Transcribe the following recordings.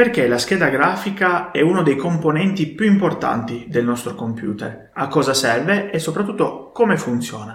Perché la scheda grafica è uno dei componenti più importanti del nostro computer, a cosa serve e soprattutto come funziona.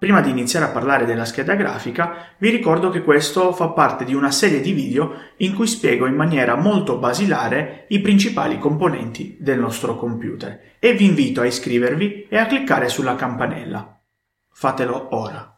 Prima di iniziare a parlare della scheda grafica, vi ricordo che questo fa parte di una serie di video in cui spiego in maniera molto basilare i principali componenti del nostro computer e vi invito a iscrivervi e a cliccare sulla campanella. Fatelo ora.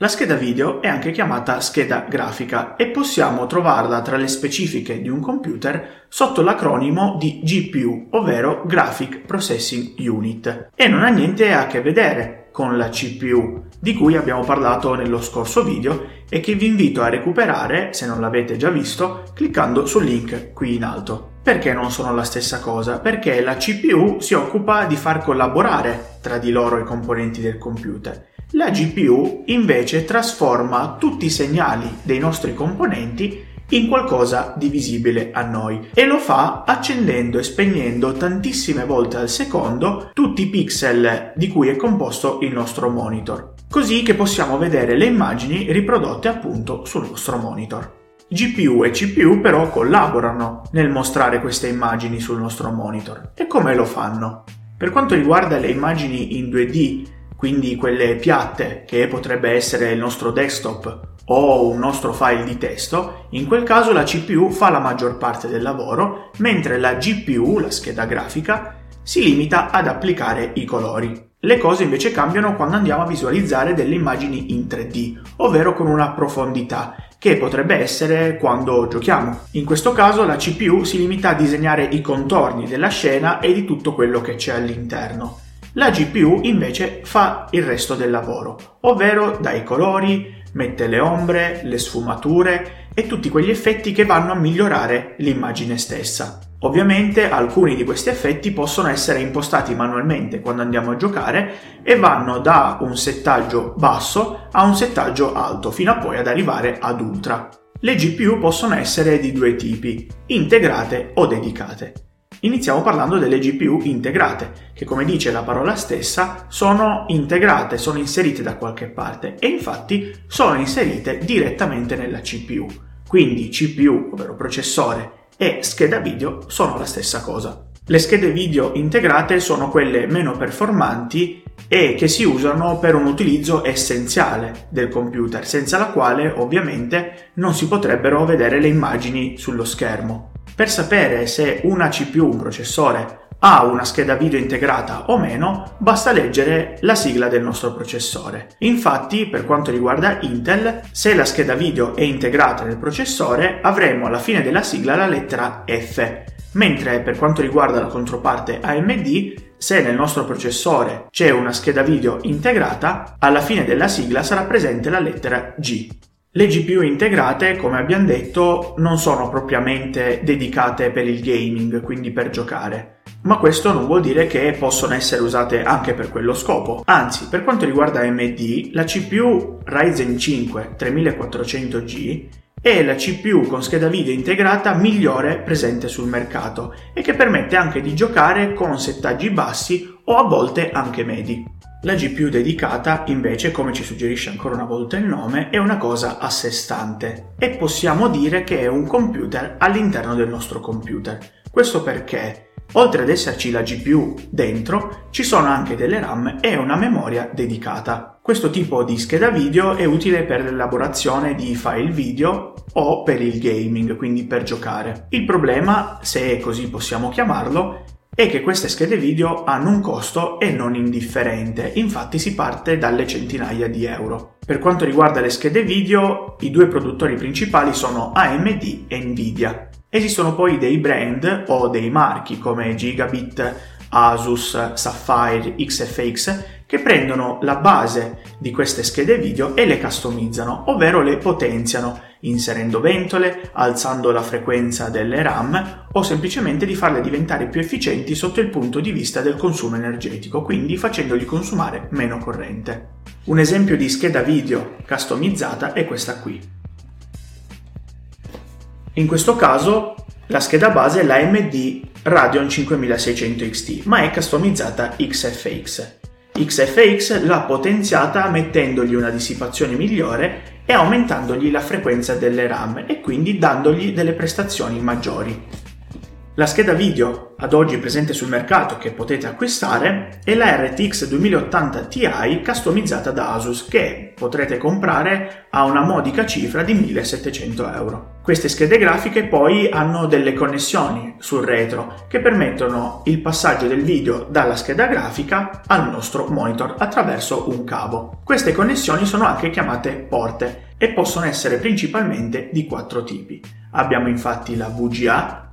La scheda video è anche chiamata scheda grafica e possiamo trovarla tra le specifiche di un computer sotto l'acronimo di GPU, ovvero Graphic Processing Unit, e non ha niente a che vedere con la CPU, di cui abbiamo parlato nello scorso video e che vi invito a recuperare, se non l'avete già visto, cliccando sul link qui in alto. Perché non sono la stessa cosa? Perché la CPU si occupa di far collaborare tra di loro i componenti del computer la GPU invece trasforma tutti i segnali dei nostri componenti in qualcosa di visibile a noi e lo fa accendendo e spegnendo tantissime volte al secondo tutti i pixel di cui è composto il nostro monitor, così che possiamo vedere le immagini riprodotte appunto sul nostro monitor. GPU e CPU però collaborano nel mostrare queste immagini sul nostro monitor. E come lo fanno? Per quanto riguarda le immagini in 2D quindi quelle piatte che potrebbe essere il nostro desktop o un nostro file di testo, in quel caso la CPU fa la maggior parte del lavoro, mentre la GPU, la scheda grafica, si limita ad applicare i colori. Le cose invece cambiano quando andiamo a visualizzare delle immagini in 3D, ovvero con una profondità, che potrebbe essere quando giochiamo. In questo caso la CPU si limita a disegnare i contorni della scena e di tutto quello che c'è all'interno. La GPU invece fa il resto del lavoro, ovvero dà i colori, mette le ombre, le sfumature e tutti quegli effetti che vanno a migliorare l'immagine stessa. Ovviamente alcuni di questi effetti possono essere impostati manualmente quando andiamo a giocare e vanno da un settaggio basso a un settaggio alto fino a poi ad arrivare ad ultra. Le GPU possono essere di due tipi, integrate o dedicate. Iniziamo parlando delle GPU integrate, che come dice la parola stessa sono integrate, sono inserite da qualche parte e infatti sono inserite direttamente nella CPU. Quindi CPU, ovvero processore, e scheda video sono la stessa cosa. Le schede video integrate sono quelle meno performanti e che si usano per un utilizzo essenziale del computer, senza la quale ovviamente non si potrebbero vedere le immagini sullo schermo. Per sapere se una CPU, un processore, ha una scheda video integrata o meno, basta leggere la sigla del nostro processore. Infatti, per quanto riguarda Intel, se la scheda video è integrata nel processore, avremo alla fine della sigla la lettera F, mentre per quanto riguarda la controparte AMD, se nel nostro processore c'è una scheda video integrata, alla fine della sigla sarà presente la lettera G. Le GPU integrate, come abbiamo detto, non sono propriamente dedicate per il gaming, quindi per giocare. Ma questo non vuol dire che possono essere usate anche per quello scopo. Anzi, per quanto riguarda AMD, la CPU Ryzen 5 3400G è la CPU con scheda video integrata migliore presente sul mercato e che permette anche di giocare con settaggi bassi o a volte anche medi. La GPU dedicata, invece, come ci suggerisce ancora una volta il nome, è una cosa a sé stante e possiamo dire che è un computer all'interno del nostro computer. Questo perché, oltre ad esserci la GPU dentro, ci sono anche delle RAM e una memoria dedicata. Questo tipo di scheda video è utile per l'elaborazione di file video o per il gaming, quindi per giocare. Il problema, se così possiamo chiamarlo, è che queste schede video hanno un costo e non indifferente, infatti si parte dalle centinaia di euro. Per quanto riguarda le schede video, i due produttori principali sono AMD e Nvidia. Esistono poi dei brand o dei marchi come Gigabit, Asus, Sapphire, XFX che prendono la base di queste schede video e le customizzano, ovvero le potenziano, inserendo ventole, alzando la frequenza delle RAM o semplicemente di farle diventare più efficienti sotto il punto di vista del consumo energetico, quindi facendogli consumare meno corrente. Un esempio di scheda video customizzata è questa qui. In questo caso la scheda base è la AMD Radeon 5600 XT, ma è customizzata XFX. XFX l'ha potenziata mettendogli una dissipazione migliore e aumentandogli la frequenza delle RAM e quindi dandogli delle prestazioni maggiori. La scheda video ad oggi presente sul mercato che potete acquistare è la RTX 2080 Ti customizzata da Asus che potrete comprare a una modica cifra di 1700 euro. Queste schede grafiche poi hanno delle connessioni sul retro che permettono il passaggio del video dalla scheda grafica al nostro monitor attraverso un cavo. Queste connessioni sono anche chiamate porte e possono essere principalmente di quattro tipi. Abbiamo infatti la VGA,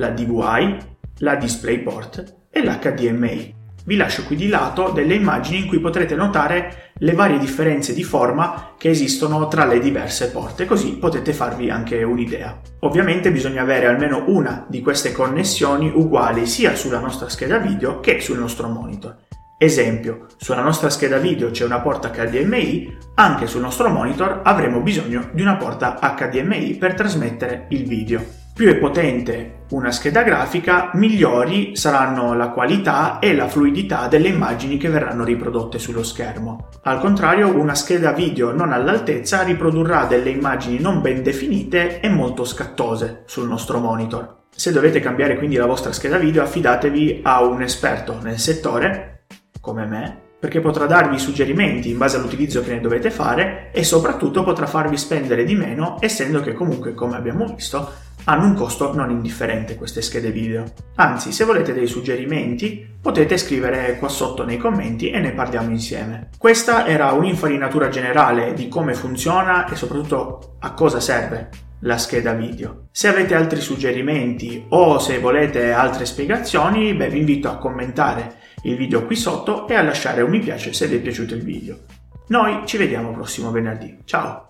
la DVI, la DisplayPort e l'HDMI. Vi lascio qui di lato delle immagini in cui potrete notare le varie differenze di forma che esistono tra le diverse porte, così potete farvi anche un'idea. Ovviamente bisogna avere almeno una di queste connessioni uguali sia sulla nostra scheda video che sul nostro monitor. Esempio, sulla nostra scheda video c'è una porta HDMI, anche sul nostro monitor avremo bisogno di una porta HDMI per trasmettere il video. Più è potente una scheda grafica, migliori saranno la qualità e la fluidità delle immagini che verranno riprodotte sullo schermo. Al contrario, una scheda video non all'altezza riprodurrà delle immagini non ben definite e molto scattose sul nostro monitor. Se dovete cambiare quindi la vostra scheda video, affidatevi a un esperto nel settore come me, perché potrà darvi suggerimenti in base all'utilizzo che ne dovete fare e soprattutto potrà farvi spendere di meno, essendo che comunque, come abbiamo visto, hanno un costo non indifferente queste schede video. Anzi, se volete dei suggerimenti, potete scrivere qua sotto nei commenti e ne parliamo insieme. Questa era un'infarinatura generale di come funziona e soprattutto a cosa serve la scheda video. Se avete altri suggerimenti o se volete altre spiegazioni, beh, vi invito a commentare il video qui sotto e a lasciare un mi piace se vi è piaciuto il video. Noi ci vediamo prossimo venerdì. Ciao!